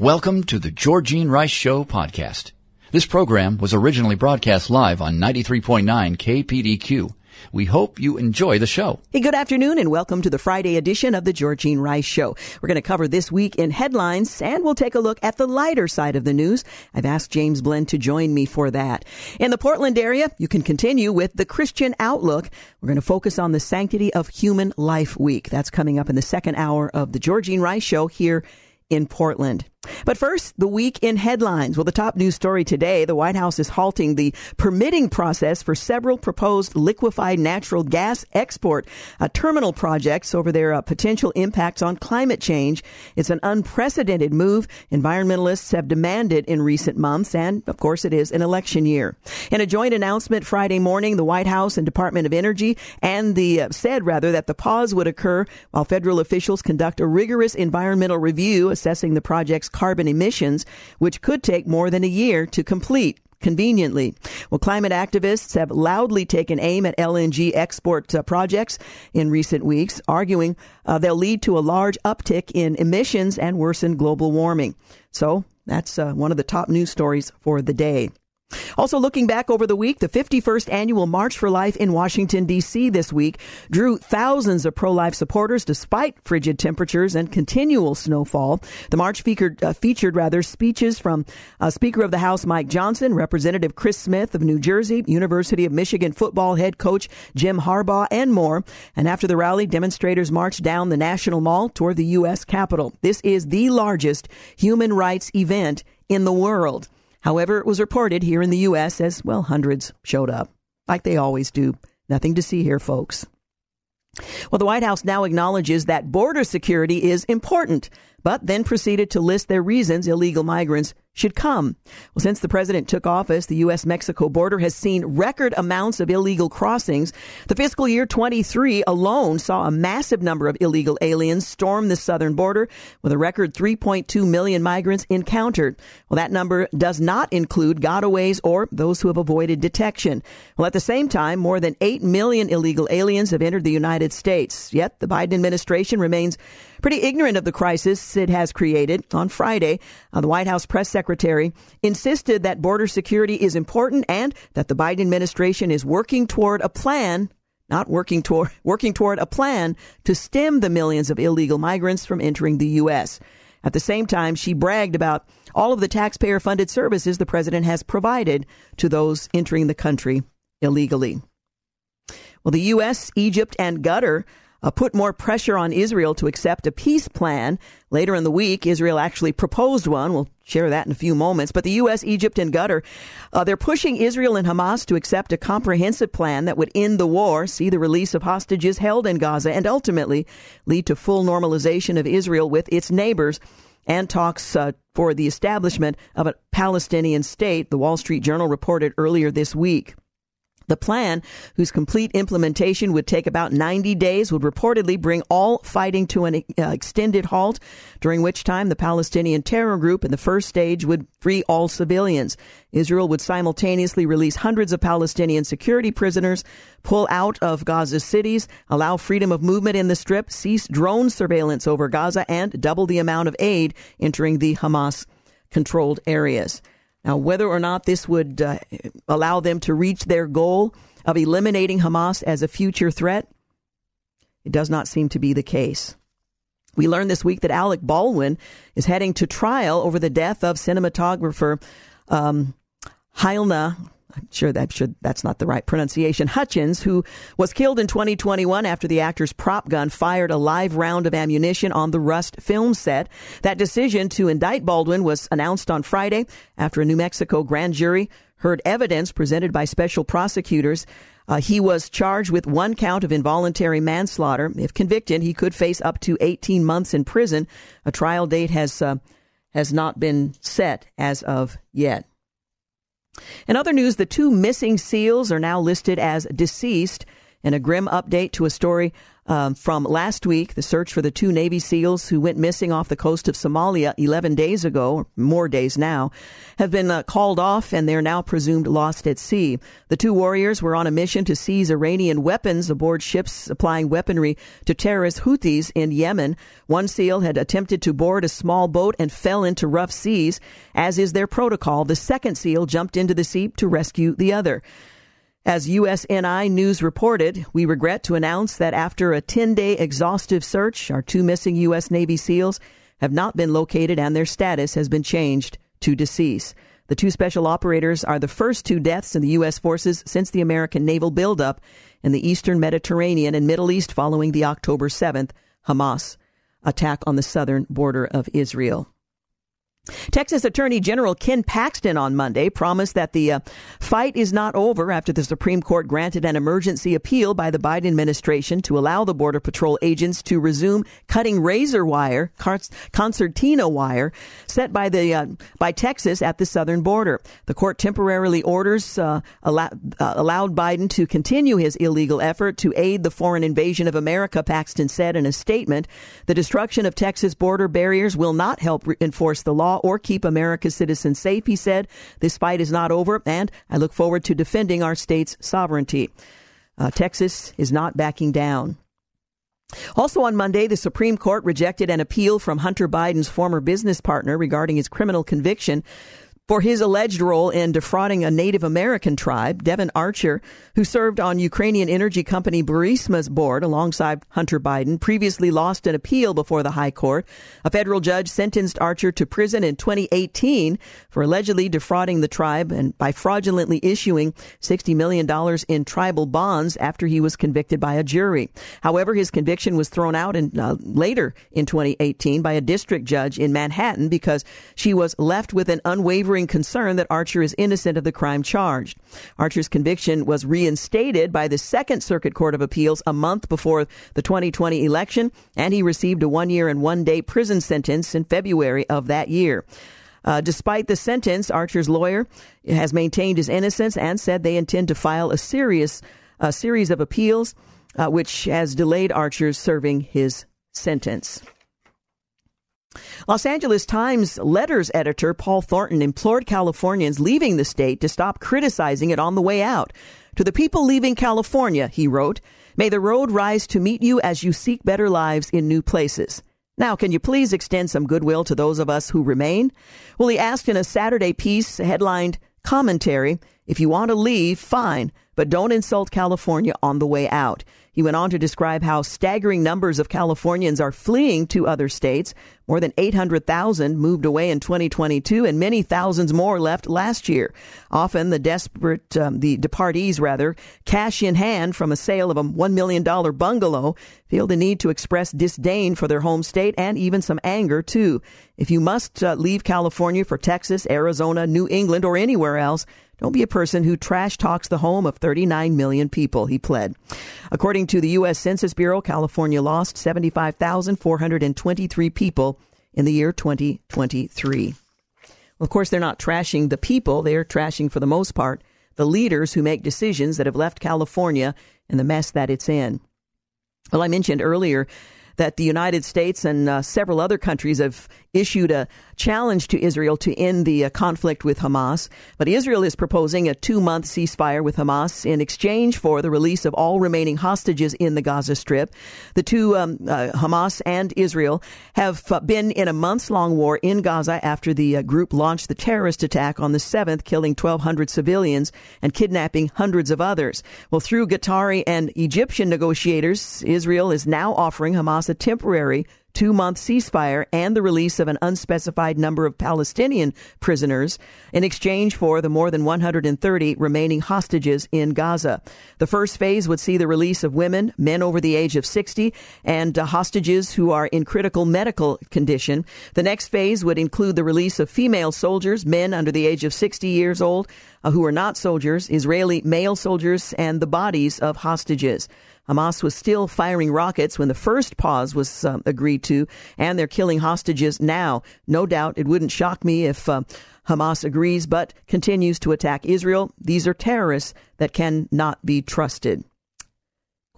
Welcome to the Georgene Rice Show podcast. This program was originally broadcast live on 93.9 KPDQ. We hope you enjoy the show. Hey, good afternoon and welcome to the Friday edition of the Georgene Rice Show. We're going to cover this week in headlines and we'll take a look at the lighter side of the news. I've asked James Blend to join me for that. In the Portland area, you can continue with the Christian Outlook. We're going to focus on the Sanctity of Human Life Week. That's coming up in the second hour of the Georgene Rice Show here in Portland. But first, the week in headlines. Well, the top news story today, the White House is halting the permitting process for several proposed liquefied natural gas export uh, terminal projects over their uh, potential impacts on climate change. It's an unprecedented move environmentalists have demanded in recent months, and of course, it is an election year. In a joint announcement Friday morning, the White House and Department of Energy and the uh, said rather that the pause would occur while federal officials conduct a rigorous environmental review assessing the project's carbon emissions, which could take more than a year to complete conveniently. Well, climate activists have loudly taken aim at LNG export uh, projects in recent weeks, arguing uh, they'll lead to a large uptick in emissions and worsen global warming. So that's uh, one of the top news stories for the day. Also, looking back over the week, the 51st annual March for Life in Washington, D.C. this week drew thousands of pro life supporters despite frigid temperatures and continual snowfall. The march featured, uh, featured rather, speeches from uh, Speaker of the House Mike Johnson, Representative Chris Smith of New Jersey, University of Michigan football head coach Jim Harbaugh, and more. And after the rally, demonstrators marched down the National Mall toward the U.S. Capitol. This is the largest human rights event in the world. However, it was reported here in the U.S. as, well, hundreds showed up, like they always do. Nothing to see here, folks. Well, the White House now acknowledges that border security is important, but then proceeded to list their reasons illegal migrants should come. Well, since the president took office, the U.S. Mexico border has seen record amounts of illegal crossings. The fiscal year 23 alone saw a massive number of illegal aliens storm the southern border with a record 3.2 million migrants encountered. Well, that number does not include gotaways or those who have avoided detection. Well, at the same time, more than 8 million illegal aliens have entered the United States. Yet the Biden administration remains pretty ignorant of the crisis it has created. On Friday, uh, the White House press secretary insisted that border security is important and that the Biden administration is working toward a plan not working toward working toward a plan to stem the millions of illegal migrants from entering the U.S. At the same time, she bragged about all of the taxpayer funded services the president has provided to those entering the country illegally. Well, the U.S., Egypt, and Qatar uh, put more pressure on Israel to accept a peace plan. Later in the week, Israel actually proposed one. We'll share that in a few moments. But the U.S., Egypt, and Qatar, uh, they're pushing Israel and Hamas to accept a comprehensive plan that would end the war, see the release of hostages held in Gaza, and ultimately lead to full normalization of Israel with its neighbors and talks uh, for the establishment of a Palestinian state, the Wall Street Journal reported earlier this week. The plan, whose complete implementation would take about 90 days, would reportedly bring all fighting to an uh, extended halt, during which time the Palestinian terror group in the first stage would free all civilians. Israel would simultaneously release hundreds of Palestinian security prisoners, pull out of Gaza's cities, allow freedom of movement in the strip, cease drone surveillance over Gaza, and double the amount of aid entering the Hamas controlled areas. Now, whether or not this would uh, allow them to reach their goal of eliminating Hamas as a future threat, it does not seem to be the case. We learned this week that Alec Baldwin is heading to trial over the death of cinematographer um, I'm sure that should that's not the right pronunciation. Hutchins, who was killed in 2021 after the actor's prop gun fired a live round of ammunition on the Rust film set. That decision to indict Baldwin was announced on Friday after a New Mexico grand jury heard evidence presented by special prosecutors. Uh, he was charged with one count of involuntary manslaughter. If convicted, he could face up to 18 months in prison. A trial date has uh, has not been set as of yet. In other news, the two missing SEALs are now listed as deceased in a grim update to a story um, from last week, the search for the two Navy SEALs who went missing off the coast of Somalia 11 days ago, or more days now, have been uh, called off and they're now presumed lost at sea. The two warriors were on a mission to seize Iranian weapons aboard ships supplying weaponry to terrorist Houthis in Yemen. One SEAL had attempted to board a small boat and fell into rough seas. As is their protocol, the second SEAL jumped into the sea to rescue the other. As USNI News reported, we regret to announce that after a 10 day exhaustive search, our two missing U.S. Navy SEALs have not been located and their status has been changed to deceased. The two special operators are the first two deaths in the U.S. forces since the American naval buildup in the eastern Mediterranean and Middle East following the October 7th Hamas attack on the southern border of Israel. Texas Attorney General Ken Paxton on Monday promised that the uh, fight is not over after the Supreme Court granted an emergency appeal by the Biden administration to allow the Border Patrol agents to resume cutting razor wire, concertina wire, set by the uh, by Texas at the southern border. The court temporarily orders uh, allow, uh, allowed Biden to continue his illegal effort to aid the foreign invasion of America. Paxton said in a statement, "The destruction of Texas border barriers will not help re- enforce the law." Or keep America's citizens safe, he said. This fight is not over, and I look forward to defending our state's sovereignty. Uh, Texas is not backing down. Also on Monday, the Supreme Court rejected an appeal from Hunter Biden's former business partner regarding his criminal conviction for his alleged role in defrauding a Native American tribe, Devon Archer, who served on Ukrainian energy company Burisma's board alongside Hunter Biden, previously lost an appeal before the High Court. A federal judge sentenced Archer to prison in 2018 for allegedly defrauding the tribe and by fraudulently issuing $60 million in tribal bonds after he was convicted by a jury. However, his conviction was thrown out in, uh, later in 2018 by a district judge in Manhattan because she was left with an unwavering concern that Archer is innocent of the crime charged. Archer's conviction was reinstated by the Second Circuit Court of Appeals a month before the 2020 election, and he received a one year and one day prison sentence in February of that year. Uh, despite the sentence, Archer's lawyer has maintained his innocence and said they intend to file a serious a series of appeals, uh, which has delayed Archer's serving his sentence. Los Angeles Times letters editor Paul Thornton implored Californians leaving the state to stop criticizing it on the way out. To the people leaving California, he wrote, may the road rise to meet you as you seek better lives in new places. Now, can you please extend some goodwill to those of us who remain? Well, he asked in a Saturday piece headlined Commentary If you want to leave, fine, but don't insult California on the way out. He went on to describe how staggering numbers of Californians are fleeing to other states. More than 800,000 moved away in 2022 and many thousands more left last year. Often the desperate, um, the departees rather, cash in hand from a sale of a $1 million bungalow feel the need to express disdain for their home state and even some anger too. If you must uh, leave California for Texas, Arizona, New England, or anywhere else, don't be a person who trash talks the home of 39 million people, he pled. According to the U.S. Census Bureau, California lost 75,423 people in the year 2023. Well, of course, they're not trashing the people. They're trashing, for the most part, the leaders who make decisions that have left California and the mess that it's in. Well, I mentioned earlier that the United States and uh, several other countries have issued a challenge to Israel to end the uh, conflict with Hamas. But Israel is proposing a two month ceasefire with Hamas in exchange for the release of all remaining hostages in the Gaza Strip. The two, um, uh, Hamas and Israel, have uh, been in a months long war in Gaza after the uh, group launched the terrorist attack on the 7th, killing 1,200 civilians and kidnapping hundreds of others. Well, through Qatari and Egyptian negotiators, Israel is now offering Hamas a temporary two month ceasefire and the release of an unspecified number of Palestinian prisoners in exchange for the more than 130 remaining hostages in Gaza. The first phase would see the release of women, men over the age of 60, and uh, hostages who are in critical medical condition. The next phase would include the release of female soldiers, men under the age of 60 years old, uh, who are not soldiers, Israeli male soldiers, and the bodies of hostages. Hamas was still firing rockets when the first pause was um, agreed to, and they're killing hostages now. No doubt it wouldn't shock me if uh, Hamas agrees, but continues to attack Israel. These are terrorists that cannot be trusted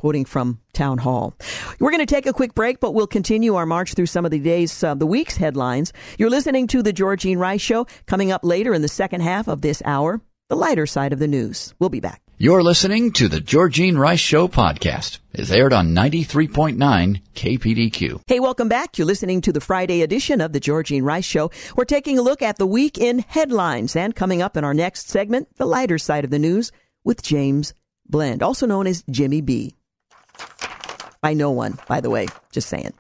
quoting from Town Hall. We're going to take a quick break, but we'll continue our march through some of the day's, uh, the week's headlines. You're listening to The Georgene Rice Show. Coming up later in the second half of this hour, the lighter side of the news. We'll be back. You're listening to The Georgene Rice Show podcast. It's aired on 93.9 KPDQ. Hey, welcome back. You're listening to the Friday edition of The Georgene Rice Show. We're taking a look at the week in headlines and coming up in our next segment, the lighter side of the news with James Blend, also known as Jimmy B by no one, by the way. Just saying.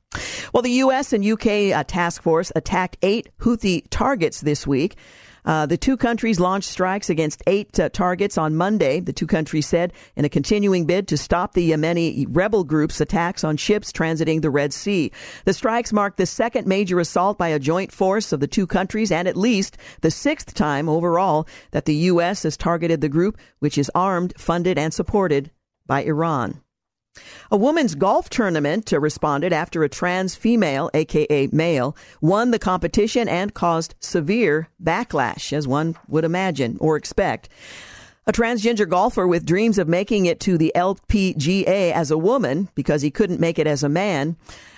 Well, the U.S. and U.K. Uh, task force attacked eight Houthi targets this week. Uh, the two countries launched strikes against eight uh, targets on Monday, the two countries said, in a continuing bid to stop the Yemeni rebel group's attacks on ships transiting the Red Sea. The strikes marked the second major assault by a joint force of the two countries and at least the sixth time overall that the U.S. has targeted the group, which is armed, funded, and supported by Iran. A women's golf tournament uh, responded after a trans female, aka male, won the competition and caused severe backlash, as one would imagine or expect. A transgender golfer with dreams of making it to the LPGA as a woman because he couldn't make it as a man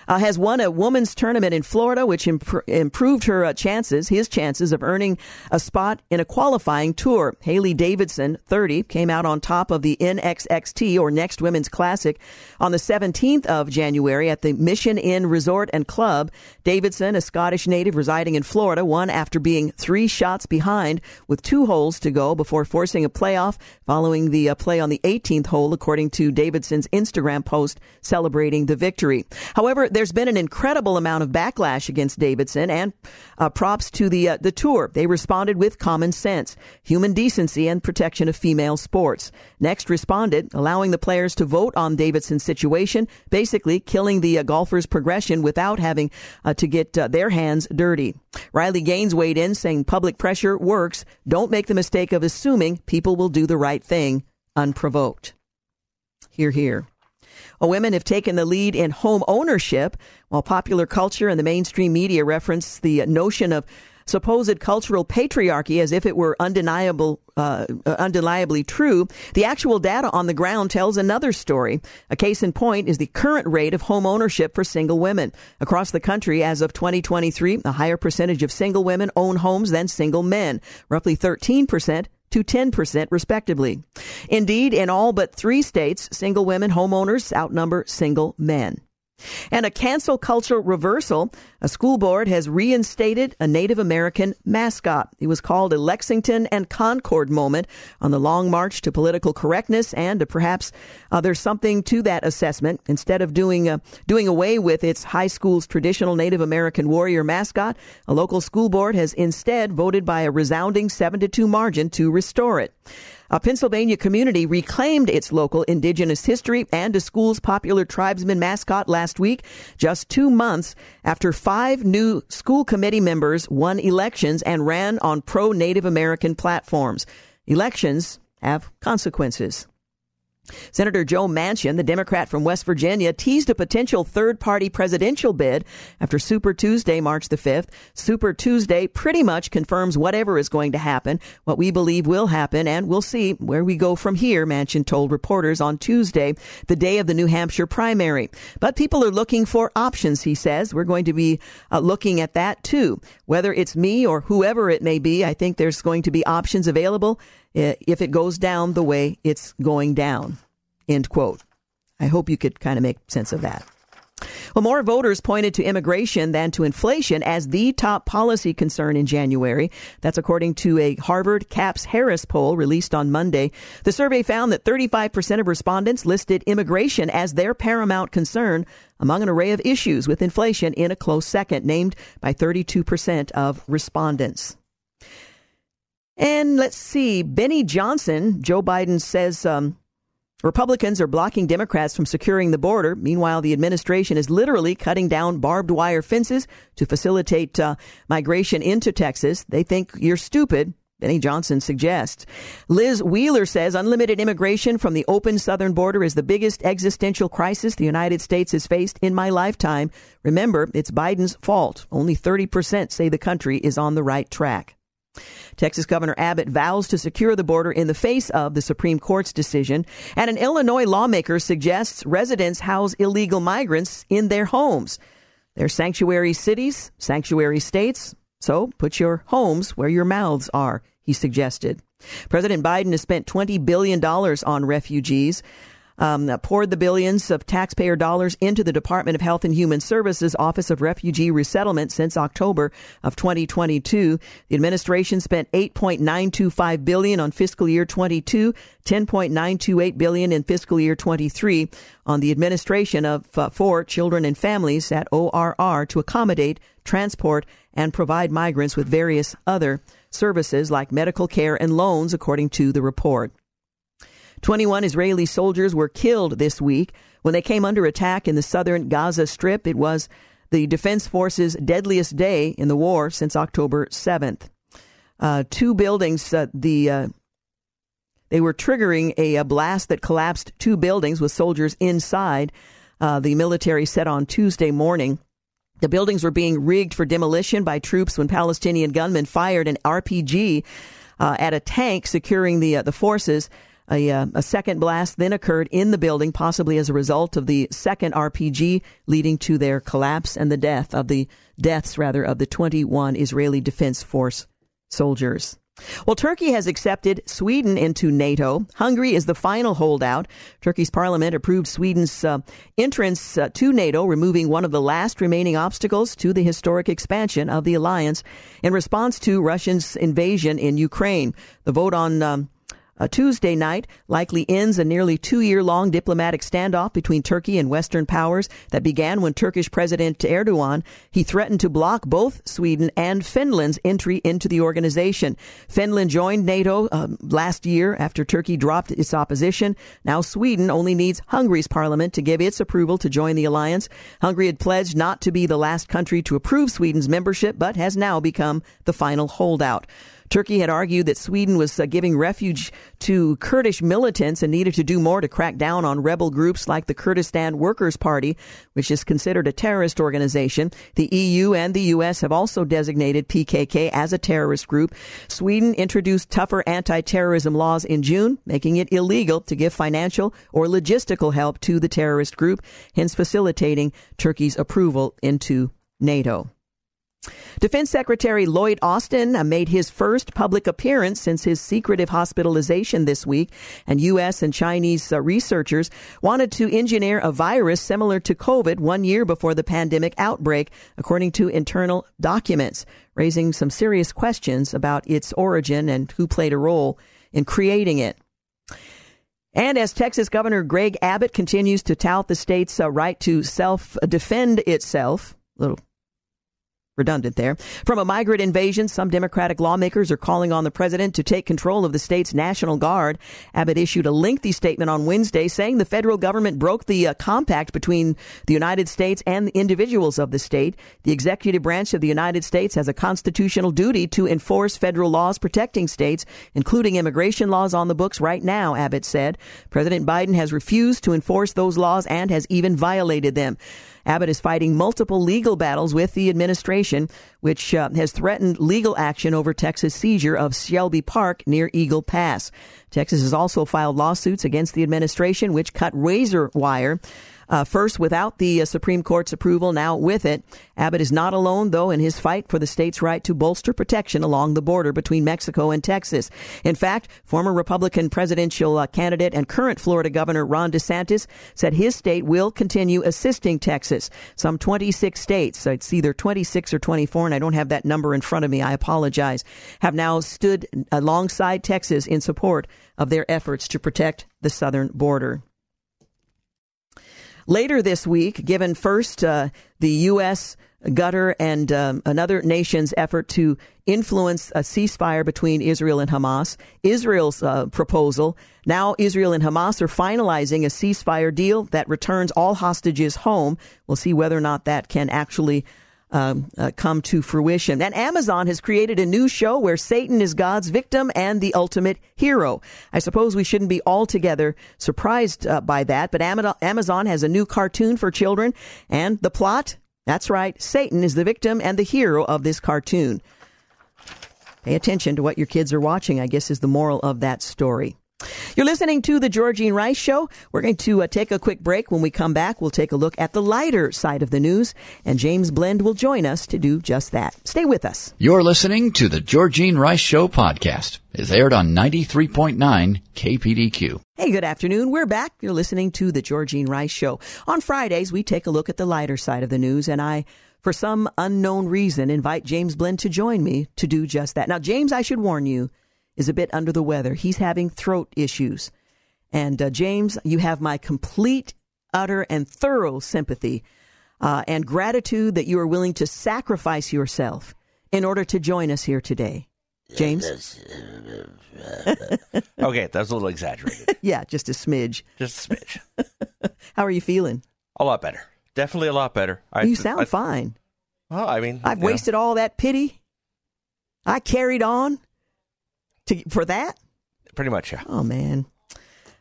uh, has won a women's tournament in Florida, which imp- improved her uh, chances, his chances of earning a spot in a qualifying tour. Hailey Davidson, 30, came out on top of the NXXT or Next Women's Classic on the 17th of January at the Mission Inn Resort and Club. Davidson, a Scottish native residing in Florida, won after being three shots behind with two holes to go before forcing a playoff following the uh, play on the 18th hole, according to Davidson's Instagram post celebrating the victory. However, there's been an incredible amount of backlash against Davidson, and uh, props to the uh, the tour. They responded with common sense, human decency, and protection of female sports. Next responded, allowing the players to vote on Davidson's situation, basically killing the uh, golfers' progression without having uh, to get uh, their hands dirty. Riley Gaines weighed in, saying public pressure works. Don't make the mistake of assuming people will do the right thing unprovoked. Here, here. Well, women have taken the lead in home ownership, while popular culture and the mainstream media reference the notion of supposed cultural patriarchy as if it were undeniable, uh, undeniably true, the actual data on the ground tells another story. A case in point is the current rate of home ownership for single women. Across the country, as of 2023, a higher percentage of single women own homes than single men, roughly 13% to 10% respectively. Indeed, in all but three states, single women homeowners outnumber single men. And a cancel culture reversal. A school board has reinstated a Native American mascot. It was called a Lexington and Concord moment on the long march to political correctness, and perhaps uh, there's something to that assessment. Instead of doing uh, doing away with its high school's traditional Native American warrior mascot, a local school board has instead voted by a resounding seven to two margin to restore it. A Pennsylvania community reclaimed its local indigenous history and a school's popular tribesman mascot last week, just two months after five new school committee members won elections and ran on pro Native American platforms. Elections have consequences. Senator Joe Manchin, the Democrat from West Virginia, teased a potential third party presidential bid after Super Tuesday, March the 5th. Super Tuesday pretty much confirms whatever is going to happen, what we believe will happen, and we'll see where we go from here, Manchin told reporters on Tuesday, the day of the New Hampshire primary. But people are looking for options, he says. We're going to be uh, looking at that too. Whether it's me or whoever it may be, I think there's going to be options available if it goes down the way it's going down. End quote. I hope you could kind of make sense of that. Well, more voters pointed to immigration than to inflation as the top policy concern in January. That's according to a Harvard CAPS Harris poll released on Monday. The survey found that 35% of respondents listed immigration as their paramount concern among an array of issues with inflation in a close second, named by 32% of respondents. And let's see, Benny Johnson, Joe Biden says um, Republicans are blocking Democrats from securing the border. Meanwhile, the administration is literally cutting down barbed wire fences to facilitate uh, migration into Texas. They think you're stupid Benny Johnson suggests. Liz Wheeler says unlimited immigration from the open southern border is the biggest existential crisis the United States has faced in my lifetime. Remember, it's Biden's fault. Only 30% say the country is on the right track. Texas Governor Abbott vows to secure the border in the face of the Supreme Court's decision, and an Illinois lawmaker suggests residents house illegal migrants in their homes. They're sanctuary cities, sanctuary states, so put your homes where your mouths are, he suggested. President Biden has spent $20 billion on refugees um, poured the billions of taxpayer dollars into the Department of Health and Human Services Office of Refugee Resettlement since October of 2022. The administration spent 8.925 billion on fiscal year 22, 10.928 billion in fiscal year 23 on the administration of uh, for children and families at ORR to accommodate, transport, and provide migrants with various other services like medical care and loans, according to the report. 21 Israeli soldiers were killed this week when they came under attack in the southern Gaza Strip. It was the Defense Force's deadliest day in the war since October 7th. Uh, two buildings, uh, the uh, they were triggering a, a, blast that collapsed two buildings with soldiers inside. Uh, the military said on Tuesday morning. The buildings were being rigged for demolition by troops when Palestinian gunmen fired an RPG uh, at a tank securing the uh, the forces. A, uh, a, second blast then occurred in the building, possibly as a result of the second RPG, leading to their collapse and the death of the deaths rather of the 21 Israeli Defense Force soldiers. Well, Turkey has accepted Sweden into NATO. Hungary is the final holdout. Turkey's parliament approved Sweden's uh, entrance uh, to NATO, removing one of the last remaining obstacles to the historic expansion of the alliance in response to Russia's invasion in Ukraine. The vote on um, a Tuesday night likely ends a nearly two year long diplomatic standoff between Turkey and Western powers that began when Turkish President Erdogan he threatened to block both Sweden and Finland's entry into the organization. Finland joined NATO uh, last year after Turkey dropped its opposition. Now Sweden only needs Hungary's parliament to give its approval to join the alliance. Hungary had pledged not to be the last country to approve Sweden's membership, but has now become the final holdout. Turkey had argued that Sweden was uh, giving refuge to Kurdish militants and needed to do more to crack down on rebel groups like the Kurdistan Workers' Party, which is considered a terrorist organization. The EU and the US have also designated PKK as a terrorist group. Sweden introduced tougher anti-terrorism laws in June, making it illegal to give financial or logistical help to the terrorist group, hence facilitating Turkey's approval into NATO. Defense Secretary Lloyd Austin uh, made his first public appearance since his secretive hospitalization this week, and U.S. and Chinese uh, researchers wanted to engineer a virus similar to COVID one year before the pandemic outbreak, according to internal documents, raising some serious questions about its origin and who played a role in creating it. And as Texas Governor Greg Abbott continues to tout the state's uh, right to self defend itself, little redundant there. From a migrant invasion, some Democratic lawmakers are calling on the president to take control of the state's National Guard. Abbott issued a lengthy statement on Wednesday saying the federal government broke the uh, compact between the United States and the individuals of the state. The executive branch of the United States has a constitutional duty to enforce federal laws protecting states, including immigration laws on the books right now, Abbott said. President Biden has refused to enforce those laws and has even violated them. Abbott is fighting multiple legal battles with the administration, which uh, has threatened legal action over Texas' seizure of Shelby Park near Eagle Pass. Texas has also filed lawsuits against the administration, which cut razor wire uh, first without the uh, Supreme Court's approval, now with it. Abbott is not alone, though, in his fight for the state's right to bolster protection along the border between Mexico and Texas. In fact, former Republican presidential uh, candidate and current Florida Governor Ron DeSantis said his state will continue assisting Texas. Some 26 states, it's either 26 or 24, and I don't have that number in front of me, I apologize, have now stood alongside Texas in support of their efforts to protect the southern border. Later this week, given first uh, the U.S. Qatar and um, another nation's effort to influence a ceasefire between Israel and Hamas, Israel's uh, proposal. Now, Israel and Hamas are finalizing a ceasefire deal that returns all hostages home. We'll see whether or not that can actually um, uh, come to fruition. And Amazon has created a new show where Satan is God's victim and the ultimate hero. I suppose we shouldn't be altogether surprised uh, by that, but Amazon has a new cartoon for children, and the plot that's right, Satan is the victim and the hero of this cartoon. Pay attention to what your kids are watching, I guess, is the moral of that story. You're listening to the Georgene Rice Show. We're going to uh, take a quick break. When we come back, we'll take a look at the lighter side of the news, and James Blend will join us to do just that. Stay with us. You're listening to the Georgene Rice Show podcast. It's aired on 93.9 KPDQ. Hey, good afternoon. We're back. You're listening to the Georgene Rice Show. On Fridays, we take a look at the lighter side of the news, and I for some unknown reason, invite James Blend to join me to do just that. Now, James, I should warn you, is a bit under the weather. He's having throat issues. And uh, James, you have my complete, utter, and thorough sympathy uh, and gratitude that you are willing to sacrifice yourself in order to join us here today. James? okay, that was a little exaggerated. yeah, just a smidge. Just a smidge. How are you feeling? A lot better. Definitely a lot better. I, you sound I, fine. Well, I mean, I've wasted know. all that pity. I carried on to for that? Pretty much, yeah. Oh man.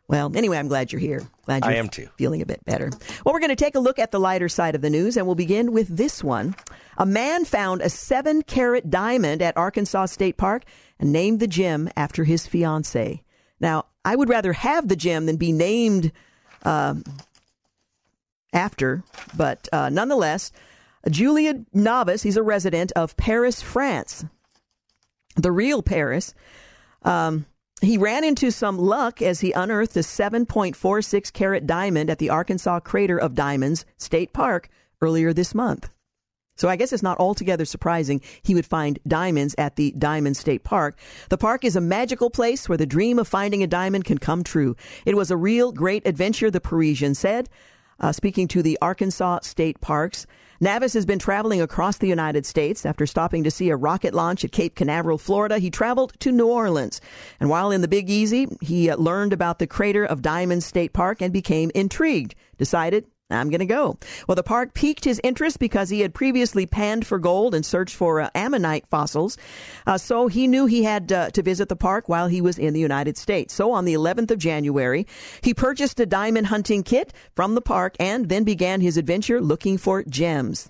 Well, anyway, I'm glad you're here. Glad you're I am too. Feeling a bit better. Well, we're going to take a look at the lighter side of the news, and we'll begin with this one. A man found a seven carat diamond at Arkansas State Park and named the gem after his fiancee. Now, I would rather have the gem than be named um, after, but uh, nonetheless, Julien Navas, he's a resident of Paris, France. The real Paris. Um, he ran into some luck as he unearthed a 7.46 carat diamond at the Arkansas Crater of Diamonds State Park earlier this month. So I guess it's not altogether surprising he would find diamonds at the Diamond State Park. The park is a magical place where the dream of finding a diamond can come true. It was a real great adventure, the Parisian said, uh, speaking to the Arkansas State Parks. Navas has been traveling across the United States. After stopping to see a rocket launch at Cape Canaveral, Florida, he traveled to New Orleans. And while in the Big Easy, he uh, learned about the crater of Diamond State Park and became intrigued. Decided I'm going to go. Well, the park piqued his interest because he had previously panned for gold and searched for uh, ammonite fossils. Uh, so he knew he had uh, to visit the park while he was in the United States. So on the 11th of January, he purchased a diamond hunting kit from the park and then began his adventure looking for gems.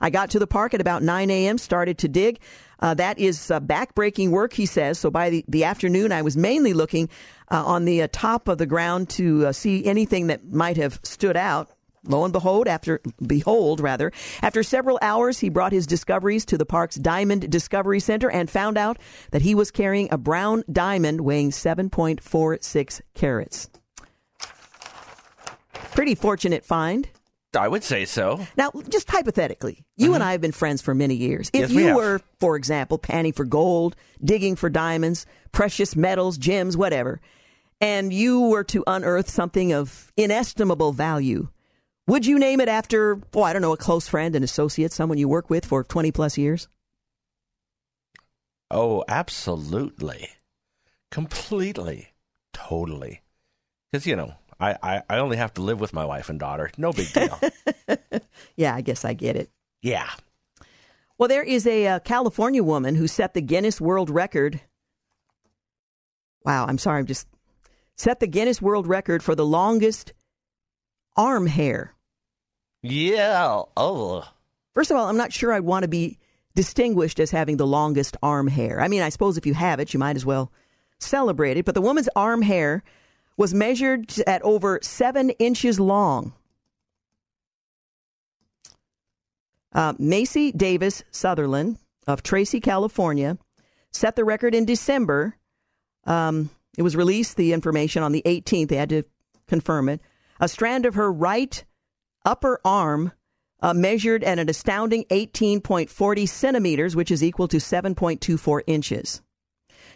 I got to the park at about 9 a.m., started to dig. Uh, that is uh, backbreaking work, he says. So by the, the afternoon, I was mainly looking uh, on the uh, top of the ground to uh, see anything that might have stood out. Lo and behold, after behold rather, after several hours, he brought his discoveries to the park's Diamond Discovery Center and found out that he was carrying a brown diamond weighing 7.46 carats. Pretty fortunate find. I would say so. Now, just hypothetically, you mm-hmm. and I have been friends for many years. If yes, you were, for example, panning for gold, digging for diamonds, precious metals, gems, whatever, and you were to unearth something of inestimable value, would you name it after, oh, I don't know, a close friend, an associate, someone you work with for 20 plus years? Oh, absolutely. Completely. Totally. Because, you know, I, I, I, only have to live with my wife and daughter. No big deal. yeah, I guess I get it. Yeah. Well, there is a uh, California woman who set the Guinness World Record. Wow, I'm sorry, I'm just set the Guinness World Record for the longest arm hair. Yeah. Oh. First of all, I'm not sure I'd want to be distinguished as having the longest arm hair. I mean, I suppose if you have it, you might as well celebrate it. But the woman's arm hair was measured at over seven inches long. Uh, Macy Davis Sutherland of Tracy, California, set the record in December. Um, it was released, the information, on the 18th. They had to confirm it. A strand of her right upper arm uh, measured at an astounding 18.40 centimeters, which is equal to 7.24 inches.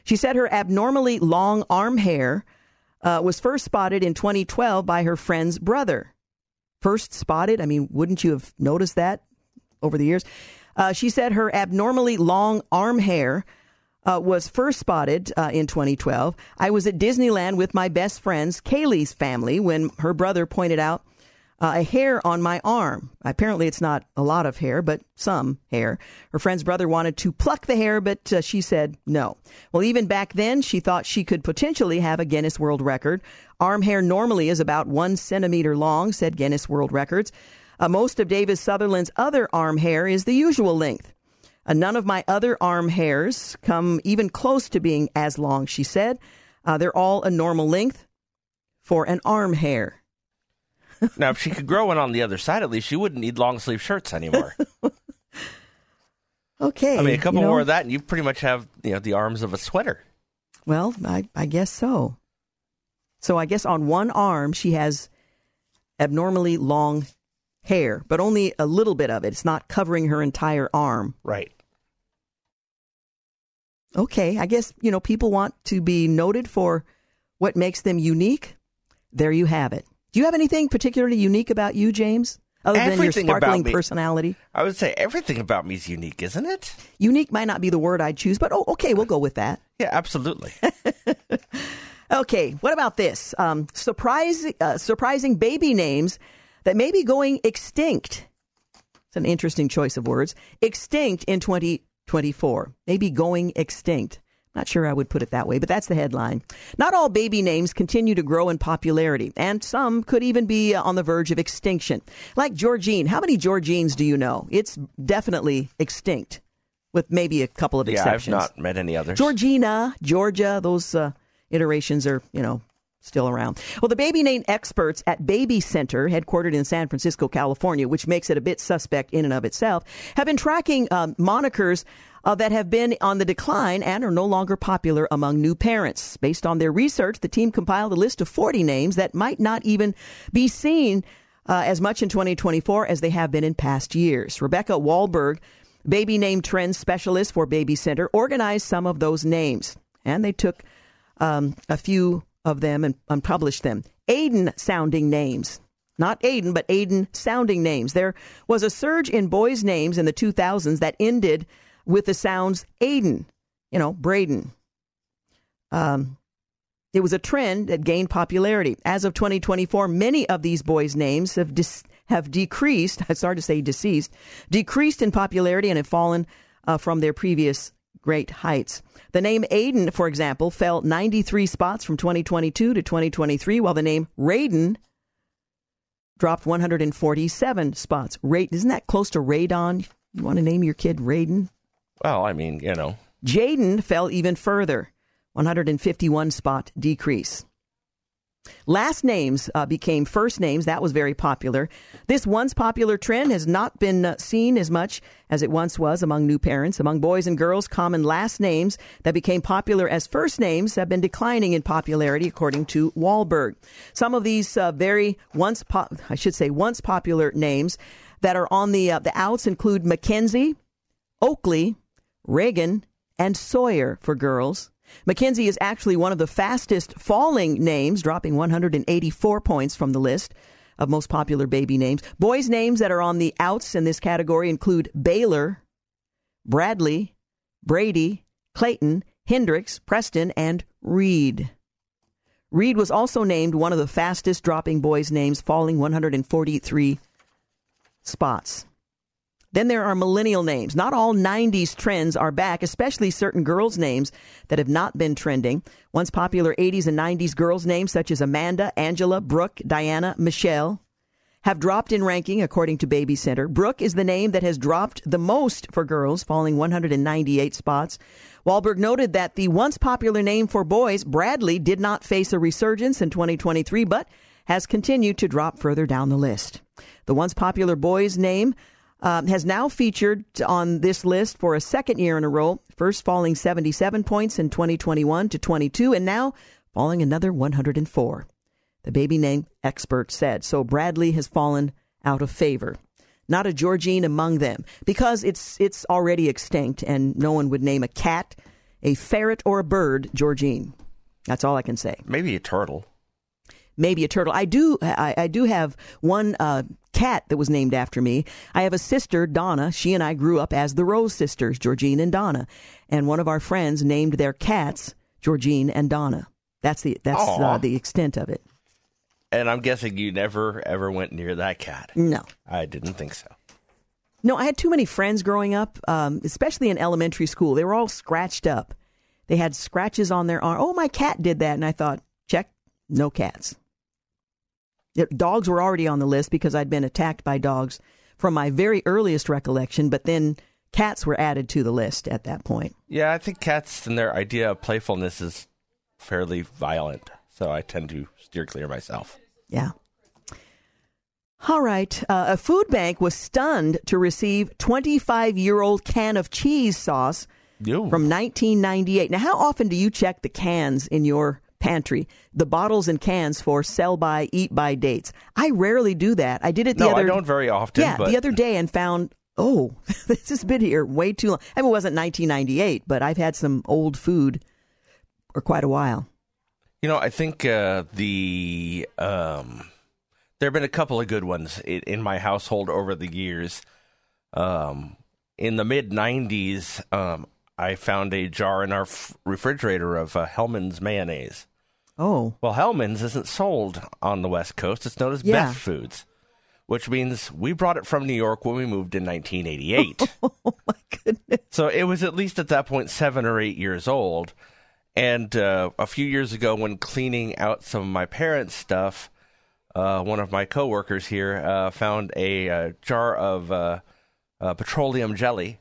She said her abnormally long arm hair uh, was first spotted in 2012 by her friend's brother. First spotted? I mean, wouldn't you have noticed that over the years? Uh, she said her abnormally long arm hair uh, was first spotted uh, in 2012. I was at Disneyland with my best friends, Kaylee's family, when her brother pointed out uh, a hair on my arm. Apparently, it's not a lot of hair, but some hair. Her friend's brother wanted to pluck the hair, but uh, she said no. Well, even back then, she thought she could potentially have a Guinness World Record. Arm hair normally is about one centimeter long, said Guinness World Records. Uh, most of Davis Sutherland's other arm hair is the usual length. Uh, none of my other arm hairs come even close to being as long, she said. Uh, they're all a normal length for an arm hair. now, if she could grow one on the other side, at least she wouldn't need long sleeve shirts anymore. okay. I mean, a couple you know, more of that, and you pretty much have you know the arms of a sweater. Well, I, I guess so. So I guess on one arm she has abnormally long hair, but only a little bit of it. It's not covering her entire arm. Right. Okay, I guess, you know, people want to be noted for what makes them unique. There you have it. Do you have anything particularly unique about you, James? Other than your sparkling personality? I would say everything about me is unique, isn't it? Unique might not be the word I'd choose, but oh, okay, we'll go with that. Yeah, absolutely. Okay, what about this? Um, surprise, uh, surprising baby names that may be going extinct. It's an interesting choice of words. Extinct in 2024. Maybe going extinct. Not sure I would put it that way, but that's the headline. Not all baby names continue to grow in popularity, and some could even be uh, on the verge of extinction. Like Georgene. How many Georgenes do you know? It's definitely extinct, with maybe a couple of exceptions. yeah, I've not met any others. Georgina, Georgia, those uh, iterations are, you know, still around. Well, the baby name experts at Baby Center, headquartered in San Francisco, California, which makes it a bit suspect in and of itself, have been tracking um, monikers uh, that have been on the decline and are no longer popular among new parents. Based on their research, the team compiled a list of 40 names that might not even be seen uh, as much in 2024 as they have been in past years. Rebecca Wahlberg, baby name trend specialist for Baby Center, organized some of those names, and they took um, a few of them and, and published them. Aiden sounding names. Not Aiden, but Aiden sounding names. There was a surge in boys' names in the 2000s that ended with the sounds Aiden, you know, Braden. Um, it was a trend that gained popularity. As of 2024, many of these boys' names have dis- have decreased. I started to say deceased, decreased in popularity and have fallen uh, from their previous great heights. The name Aiden, for example, fell 93 spots from 2022 to 2023, while the name Raiden dropped 147 spots. Ra- isn't that close to Radon? You want to name your kid Raiden? Well, I mean, you know, Jaden fell even further, 151 spot decrease. Last names uh, became first names. That was very popular. This once popular trend has not been uh, seen as much as it once was among new parents. Among boys and girls, common last names that became popular as first names have been declining in popularity, according to Wahlberg. Some of these uh, very once, po- I should say, once popular names that are on the uh, the outs include Mackenzie, Oakley, Reagan, and Sawyer for girls. Mackenzie is actually one of the fastest falling names, dropping 184 points from the list of most popular baby names. Boys' names that are on the outs in this category include Baylor, Bradley, Brady, Clayton, Hendricks, Preston, and Reed. Reed was also named one of the fastest dropping boys' names, falling 143 spots. Then there are millennial names. Not all 90s trends are back, especially certain girls' names that have not been trending. Once popular 80s and 90s girls' names such as Amanda, Angela, Brooke, Diana, Michelle have dropped in ranking according to Baby Center. Brooke is the name that has dropped the most for girls, falling 198 spots. Wahlberg noted that the once popular name for boys, Bradley, did not face a resurgence in 2023, but has continued to drop further down the list. The once popular boy's name um, has now featured on this list for a second year in a row, first falling 77 points in 2021 to 22, and now falling another 104. The baby name expert said. So Bradley has fallen out of favor. Not a Georgene among them because it's it's already extinct and no one would name a cat, a ferret, or a bird Georgene. That's all I can say. maybe a turtle. Maybe a turtle. I do. I, I do have one uh, cat that was named after me. I have a sister, Donna. She and I grew up as the Rose sisters, Georgene and Donna. And one of our friends named their cats Georgene and Donna. That's the that's uh, the extent of it. And I'm guessing you never ever went near that cat. No. I didn't think so. No, I had too many friends growing up, um, especially in elementary school. They were all scratched up. They had scratches on their arm. Oh, my cat did that. And I thought, check, no cats. Dogs were already on the list because I'd been attacked by dogs from my very earliest recollection, but then cats were added to the list at that point. Yeah, I think cats and their idea of playfulness is fairly violent, so I tend to steer clear myself. Yeah. All right. Uh, a food bank was stunned to receive 25 year old can of cheese sauce Ew. from 1998. Now, how often do you check the cans in your pantry? The bottles and cans for sell by, eat by dates. I rarely do that. I did it the no, other I don't very often. Yeah, but the other day and found, oh, this has been here way too long. I mean, it wasn't 1998, but I've had some old food for quite a while. You know, I think uh, the um, there have been a couple of good ones in, in my household over the years. Um, in the mid '90s, um, I found a jar in our f- refrigerator of uh, Hellmann's mayonnaise. Oh, Well, Hellmann's isn't sold on the West Coast; it's known as Yeah. Best Foods, which means we brought it from New York when we moved in 1988. oh my goodness. So it was at least at that point seven or eight years old. And uh, a few years ago, when cleaning out some of my parents' stuff, uh, one of my coworkers here uh, found a uh, jar of uh, uh, petroleum jelly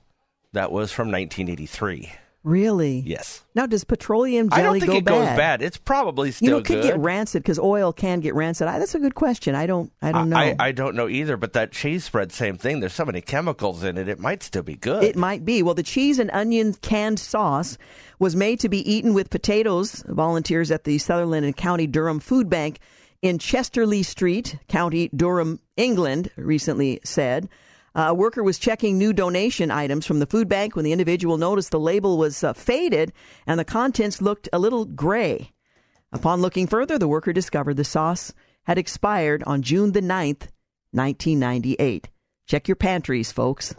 that was from 1983. Really? Yes, Now, does petroleum jelly I don't think go it bad? goes bad. It's probably still You know, it could good. get rancid because oil can get rancid. I, that's a good question. I don't. I don't know. I, I don't know either, but that cheese spread, same thing. There's so many chemicals in it; it might still be good. It might be. Well, the cheese and onion canned sauce was made to be eaten with potatoes. Volunteers at the Sunderland and County Durham Food Bank in Chester-le-Street, County Durham, England, recently said. A worker was checking new donation items from the food bank when the individual noticed the label was uh, faded and the contents looked a little gray. Upon looking further, the worker discovered the sauce had expired on June the 9th, 1998. Check your pantries, folks.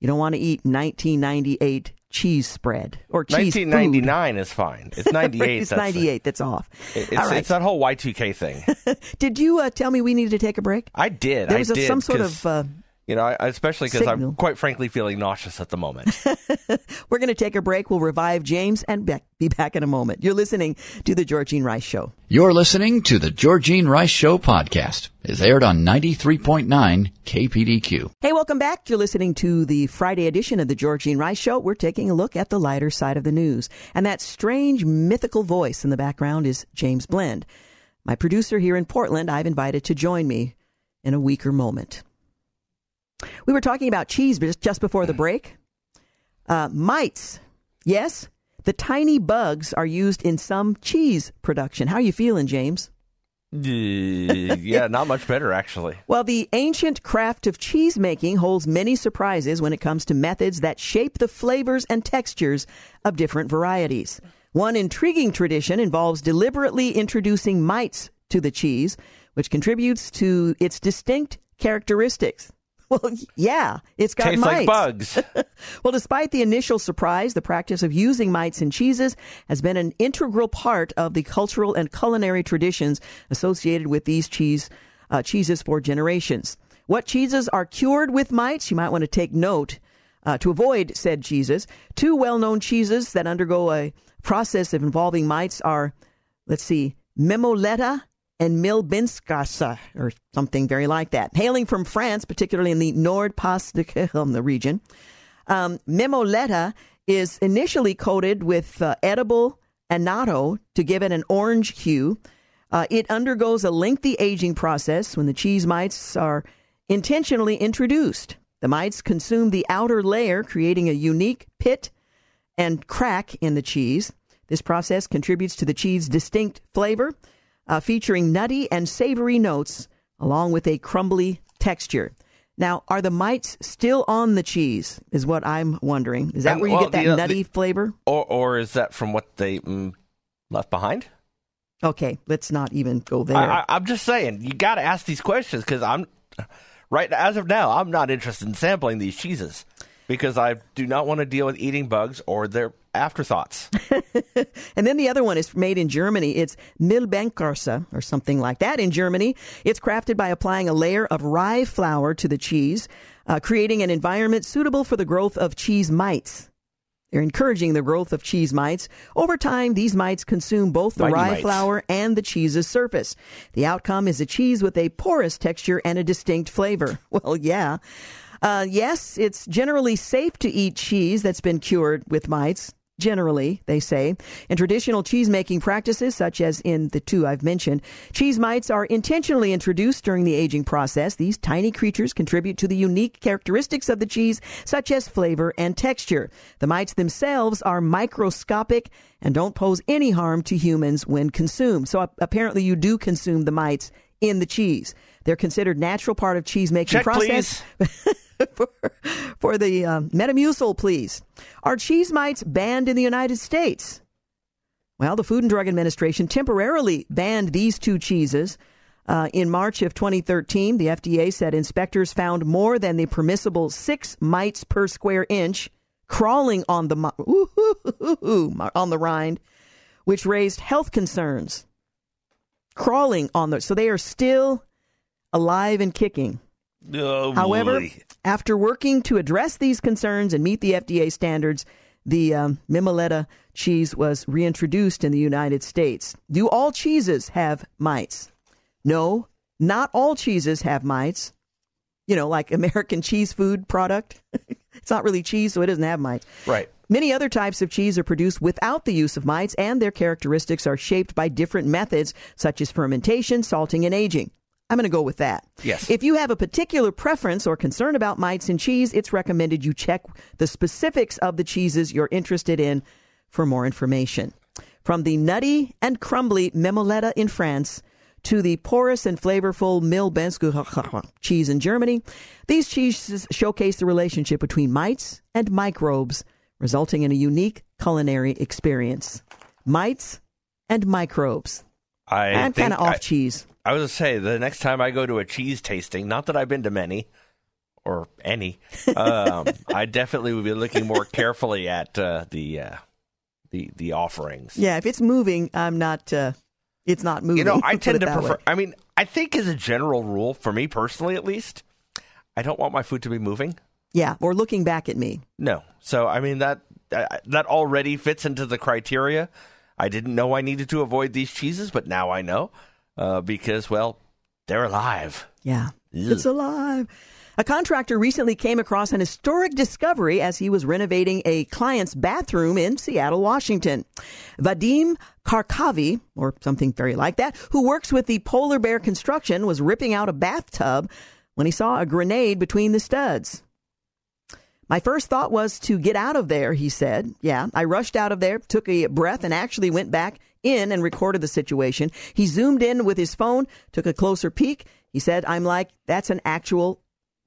You don't want to eat 1998 cheese spread or cheese food. 1999 is fine. It's 98. it's that's the- 98 that's off. It's, All right. it's that whole Y2K thing. Did you uh, tell me we needed to take a break? I did. There I was a, did. some sort of. Uh, you know, I, especially because. I'm quite frankly feeling nauseous at the moment. we're going to take a break. We'll revive James and back, be back in a moment. You're listening to The Georgene Rice Show. You're listening to the Georgene Rice Show podcast. It's aired on 93.9 KPDQ. Hey, welcome back. You're listening to the Friday edition of The Georgene Rice Show. We're taking a look at the lighter side of the news. And that strange mythical voice in the background is James Blend. My producer here in Portland, I've invited to join me in a weaker moment. We were talking about cheese just before the break. Uh, mites, yes, the tiny bugs are used in some cheese production. How are you feeling, James? yeah, not much better actually. Well, the ancient craft of cheese making holds many surprises when it comes to methods that shape the flavors and textures of different varieties. One intriguing tradition involves deliberately introducing mites to the cheese, which contributes to its distinct characteristics. Well, yeah, it's got Tastes mites. like bugs. Well, despite the initial surprise, the practice of using mites in cheeses has been an integral part of the cultural and culinary traditions associated with these cheese uh, cheeses for generations. What cheeses are cured with mites? You might want to take note. Uh, to avoid said cheeses, two well-known cheeses that undergo a process of involving mites are, let's see, Memoletta and Milbinskasa, or something very like that. Hailing from France, particularly in the Nord-Pas-de-Calais the region, um, is initially coated with uh, edible annatto to give it an orange hue. Uh, it undergoes a lengthy aging process when the cheese mites are intentionally introduced. The mites consume the outer layer, creating a unique pit and crack in the cheese. This process contributes to the cheese's distinct flavor, uh, featuring nutty and savory notes along with a crumbly texture. Now, are the mites still on the cheese? Is what I'm wondering. Is that And, where you well, get that the, nutty flavor? Or or is that from what they mm, left behind? Okay, let's not even go there. I, I'm just saying, you got to ask these questions because I'm right as of now, I'm not interested in sampling these cheeses. Because I do not want to deal with eating bugs or their afterthoughts. and then the other one is made in Germany. It's Milbenkäse or something like that in Germany. It's crafted by applying a layer of rye flour to the cheese, uh, creating an environment suitable for the growth of cheese mites. They're encouraging the growth of cheese mites. Over time, these mites consume both the Mighty rye mites. flour and the cheese's surface. The outcome is a cheese with a porous texture and a distinct flavor. Well, yeah. Uh, yes, it's generally safe to eat cheese that's been cured with mites. Generally, they say. In traditional cheese making practices, such as in the two I've mentioned, cheese mites are intentionally introduced during the aging process. These tiny creatures contribute to the unique characteristics of the cheese, such as flavor and texture. The mites themselves are microscopic and don't pose any harm to humans when consumed. So apparently, you do consume the mites in the cheese. They're considered natural part of cheese making process please. for, for the um, Metamucil, please. Are cheese mites banned in the United States? Well, the Food and Drug Administration temporarily banned these two cheeses. Uh, in March of 2013, the FDA said inspectors found more than the permissible six mites per square inch crawling on the on the rind, which raised health concerns. Crawling on the so they are still alive and kicking. Oh, However, boy. after working to address these concerns and meet the FDA standards, the um, Mimoletta cheese was reintroduced in the United States. Do all cheeses have mites? No, not all cheeses have mites. You know, like American cheese food product. it's not really cheese, so it doesn't have mites. right. Many other types of cheese are produced without the use of mites, and their characteristics are shaped by different methods, such as fermentation, salting, and aging. I'm going to go with that. Yes. If you have a particular preference or concern about mites in cheese, it's recommended you check the specifics of the cheeses you're interested in for more information. From the nutty and crumbly Memoletta in France to the porous and flavorful Milbenske cheese in Germany, these cheeses showcase the relationship between mites and microbes, resulting in a unique culinary experience. Mites and microbes. I I'm kind of off I- cheese. I was going to say, the next time I go to a cheese tasting, not that I've been to many or any, um, I definitely would be looking more carefully at uh, the, uh, the the offerings. Yeah, if it's moving, I'm not. Uh, it's not moving. You know, I tend to prefer. way. I mean, I think as a general rule, for me personally, at least, I don't want my food to be moving. Yeah, or looking back at me. No, so I mean that uh, that already fits into the criteria. I didn't know I needed to avoid these cheeses, but now I know uh, because well, they're alive. Yeah, Ugh. it's alive. A contractor recently came across an historic discovery as he was renovating a client's bathroom in Seattle, Washington. Vadim Karkavi, or something very like that, who works with the Polar Bear Construction, was ripping out a bathtub when he saw a grenade between the studs. My first thought was to get out of there, he said. Yeah, I rushed out of there, took a breath, and actually went back in and recorded the situation. He zoomed in with his phone, took a closer peek. He said, I'm like, that's an actual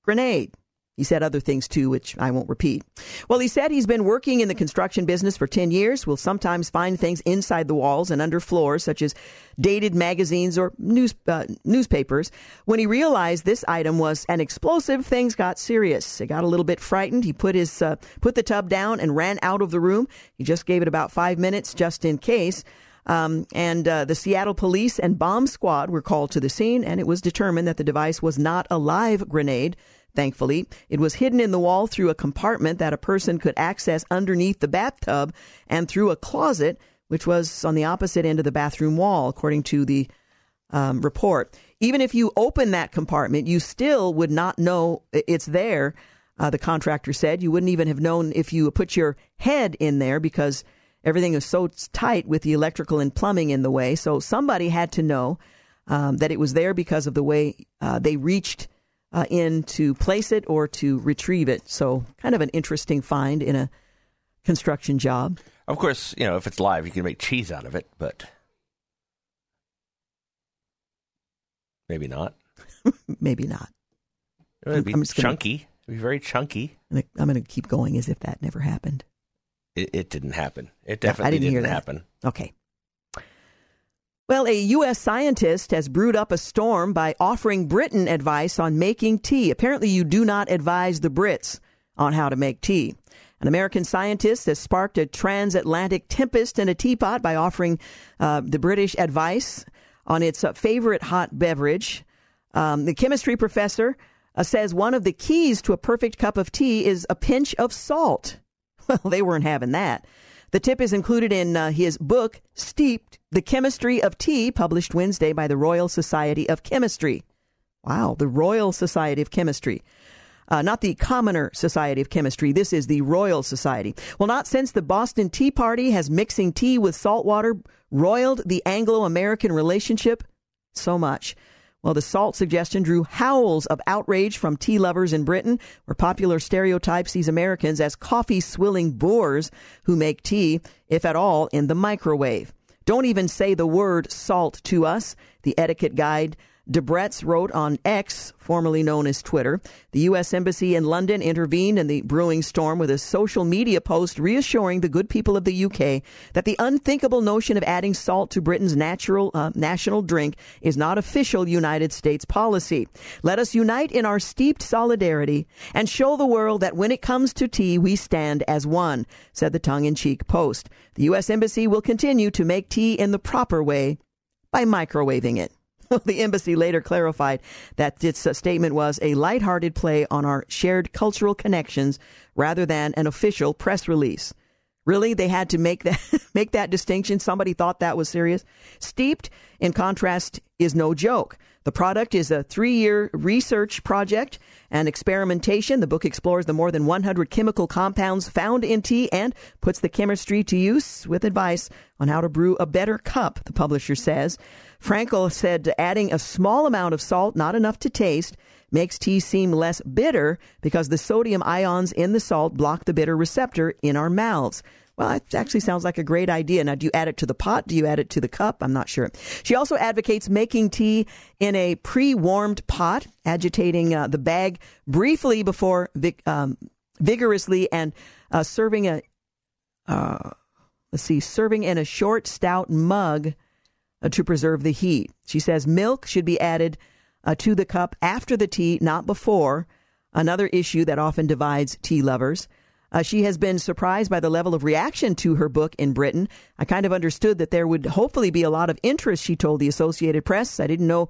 grenade. He said other things too, which I won't repeat. Well, he said he's been working in the construction business for 10 years, will sometimes find things inside the walls and under floors, such as dated magazines or news, uh, newspapers. When he realized this item was an explosive, things got serious. He got a little bit frightened. He put his, uh, put the tub down and ran out of the room. He just gave it about five minutes just in case. Um, and uh, the Seattle police and bomb squad were called to the scene, and it was determined that the device was not a live grenade. Thankfully, it was hidden in the wall through a compartment that a person could access underneath the bathtub and through a closet, which was on the opposite end of the bathroom wall, according to the um, report. Even if you open that compartment, you still would not know it's there. Uh, the contractor said you wouldn't even have known if you put your head in there because everything is so tight with the electrical and plumbing in the way. So somebody had to know um, that it was there because of the way uh, they reached uh, in to place it or to retrieve it. So kind of an interesting find in a construction job. Of course, you know if it's live, you can make cheese out of it, but maybe not. Maybe not. It'd be I'm just gonna- chunky. It'd be very chunky. I'm going to keep going as if that never happened. It, it didn't happen. It definitely didn't hear that. happen. Okay. Well, a U.S. scientist has brewed up a storm by offering Britain advice on making tea. Apparently, you do not advise the Brits on how to make tea. An American scientist has sparked a transatlantic tempest in a teapot by offering uh, the British advice on its uh, favorite hot beverage. Um, the chemistry professor uh, says one of the keys to a perfect cup of tea is a pinch of salt. Well, they weren't having that. The tip is included in uh, his book, Steeped The Chemistry of Tea, published Wednesday by the Royal Society of Chemistry. Wow, the Royal Society of Chemistry. Uh, not the Commoner Society of Chemistry. This is the Royal Society. Well, not since the Boston Tea Party has mixing tea with salt water roiled the Anglo American relationship so much. Well, the salt suggestion drew howls of outrage from tea lovers in Britain, where popular stereotypes these Americans as coffee swilling boors who make tea, if at all, in the microwave. Don't even say the word salt to us, the etiquette guide Debrett's wrote on X, formerly known as Twitter. The U.S. Embassy in London intervened in the brewing storm with a social media post reassuring the good people of the UK that the unthinkable notion of adding salt to Britain's natural uh, national drink is not official United States policy. Let us unite in our steeped solidarity and show the world that when it comes to tea, we stand as one, said the tongue in cheek post. The U.S. Embassy will continue to make tea in the proper way by microwaving it. the embassy later clarified that its uh, statement was a lighthearted play on our shared cultural connections rather than an official press release. Really, they had to make that make that distinction. Somebody thought that was serious. Steeped, in contrast, is no joke. The product is a three-year research project and experimentation. The book explores the more than 100 chemical compounds found in tea and puts the chemistry to use with advice on how to brew a better cup. The publisher says. Francl said adding a small amount of salt, not enough to taste, makes tea seem less bitter because the sodium ions in the salt block the bitter receptor in our mouths. Well, it actually sounds like a great idea. Now, do you add it to the pot? Do you add it to the cup? I'm not sure. She also advocates making tea in a pre warmed pot, agitating uh, the bag briefly before um, vigorously and uh, serving a, uh, let's see, serving in a short, stout mug uh, to preserve the heat. She says milk should be added uh, to the cup after the tea, not before. Another issue that often divides tea lovers. Uh, she has been surprised by the level of reaction to her book in Britain. I kind of understood that there would hopefully be a lot of interest, she told the Associated Press. I didn't know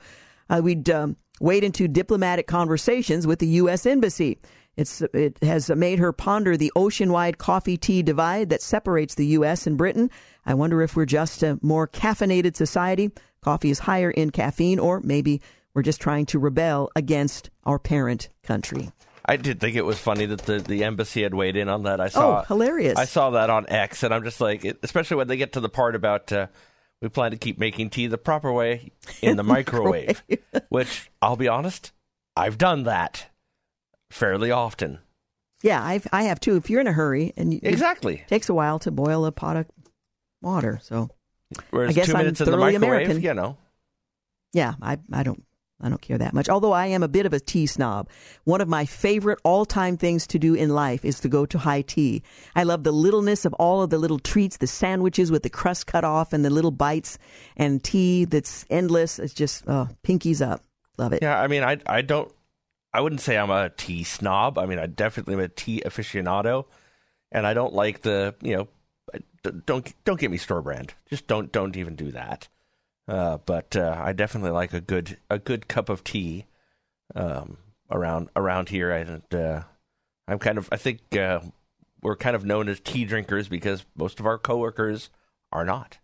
uh, we'd um, wade into diplomatic conversations with the U.S. Embassy. It's, it has made her ponder the ocean wide coffee tea divide that separates the U.S. and Britain. I wonder if we're just a more caffeinated society. Coffee is higher in caffeine, or maybe we're just trying to rebel against our parent country. I did think it was funny that the, the embassy had weighed in on that. I saw oh, hilarious. I saw that on X, and I'm just like, especially when they get to the part about uh, we plan to keep making tea the proper way in the microwave, which I'll be honest, I've done that fairly often. Yeah, I've I have too. If you're in a hurry and you, exactly it takes a while to boil a pot of water, so Whereas I guess two I'm in the thoroughly microwave, American. you know. Yeah, I I don't I don't care that much. Although I am a bit of a tea snob. One of my favorite all-time things to do in life is to go to high tea. I love the littleness of all of the little treats, the sandwiches with the crust cut off and the little bites and tea that's endless. It's just uh, pinkies up. Love it. Yeah, I mean, I I don't, I wouldn't say I'm a tea snob. I mean, I definitely am a tea aficionado, and I don't like the, you know, don't don't get me store brand. Just don't don't even do that. Uh, but uh, I definitely like a good a good cup of tea um, around around here. And uh, I'm kind of I think uh, we're kind of known as tea drinkers because most of our coworkers are not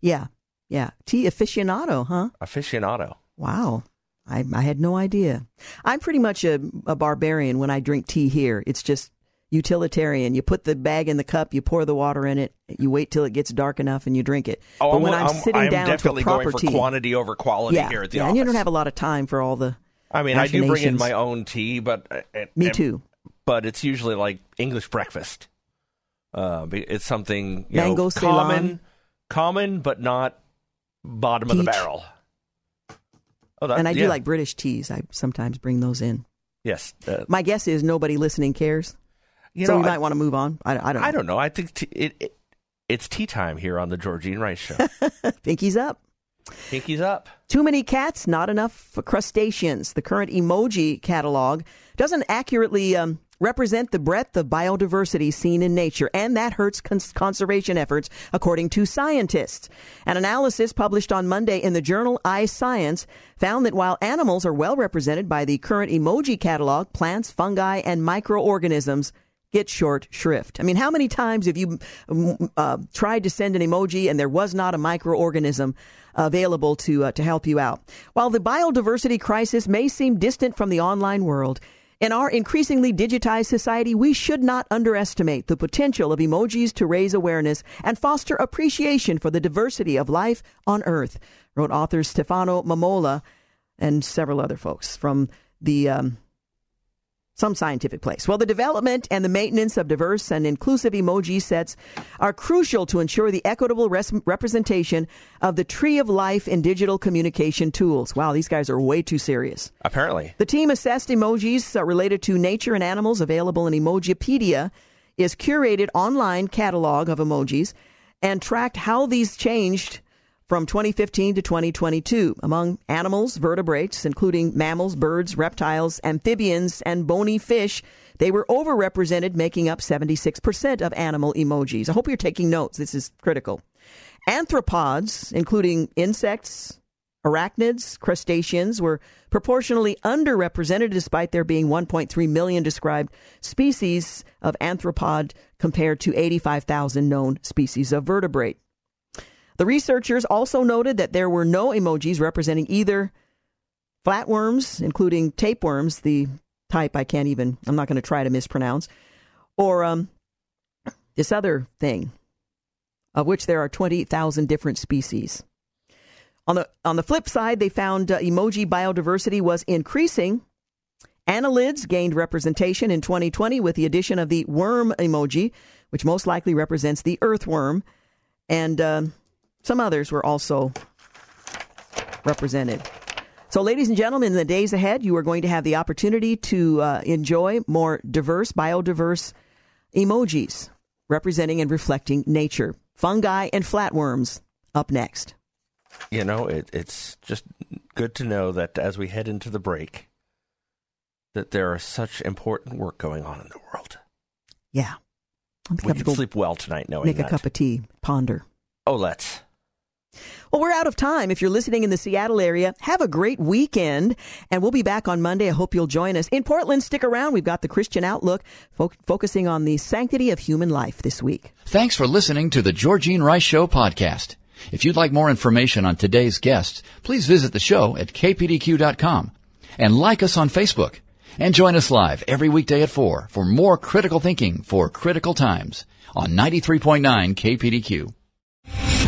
Yeah, yeah. Tea aficionado, huh? aficionado. Wow. I, I had no idea. I'm pretty much a, a barbarian when I drink tea here. It's just utilitarian. You put the bag in the cup, you pour the water in it, you wait till it gets dark enough, and you drink it. Oh, but I'm, when I'm, I'm- sitting I'm down to a definitely proper going for tea, quantity over quality yeah, here at the yeah, office. and you don't have a lot of time for all the. I mean, I do bring in my own tea, but uh, Me it- too. But it's usually like English breakfast. Uh, it's something you Mango know, Ceylon. common, common, but not bottom of the barrel. Oh, that, And I do like British teas. I sometimes bring those in. yes. Uh, My guess is nobody listening cares, you so know, we I, might want to move on. I, I don't. Know. I don't know. I think t- it, it it's tea time here on the Georgene Rice Show. Pinkies up. Pinkies up. Too many cats, not enough crustaceans. The current emoji catalog doesn't accurately um, represent the breadth of biodiversity seen in nature, and that hurts cons- conservation efforts, according to scientists. An analysis published on Monday in the journal iScience found that while animals are well represented by the current emoji catalog, plants, fungi, and microorganisms get short shrift. I mean, how many times have you um, uh, tried to send an emoji and there was not a microorganism available to uh, to help you out? While the biodiversity crisis may seem distant from the online world, in our increasingly digitized society, we should not underestimate the potential of emojis to raise awareness and foster appreciation for the diversity of life on Earth, wrote author Stefano Mammola and several other folks from the um, some scientific place. Well, the development and the maintenance of diverse and inclusive emoji sets are crucial to ensure the equitable res- representation of the tree of life in digital communication tools. Wow, these guys are way too serious. Apparently. The team assessed emojis uh, related to nature and animals available in Emojipedia is curated online catalog of emojis and tracked how these changed from 2015 to 2022 among animals, vertebrates, including mammals, birds, reptiles, amphibians, and bony fish. They were overrepresented, making up 76% of animal emojis. I hope you're taking notes. This is critical. Anthropods, including insects, arachnids, crustaceans, were proportionally underrepresented despite there being 1.3 million described species of anthropod compared to 85,000 known species of vertebrate. The researchers also noted that there were no emojis representing either flatworms, including tapeworms, the type I can't even, I'm not going to try to mispronounce, or um, this other thing, of which there are 20,000 different species. On the, on the flip side, they found uh, emoji biodiversity was increasing. Annelids gained representation in 2020 with the addition of the worm emoji, which most likely represents the earthworm. And uh, some others were also represented. So, ladies and gentlemen, in the days ahead, you are going to have the opportunity to uh, enjoy more diverse, biodiverse emojis representing and reflecting nature. Fungi and flatworms up next. You know, it, it's just good to know that as we head into the break, that there is such important work going on in the world. Yeah. I'm we can sleep well tonight knowing Make that. a cup of tea, ponder. Oh, let's. Well, we're out of time. If you're listening in the Seattle area, have a great weekend, and we'll be back on Monday. I hope you'll join us. In Portland, stick around. We've got the Christian Outlook fo- focusing on the sanctity of human life this week. Thanks for listening to the Georgene Rice Show podcast. If you'd like more information on today's guests, please visit the show at kpdq.com and like us on Facebook. And join us live every weekday at 4 for more critical thinking for critical times on 93.9 KPDQ.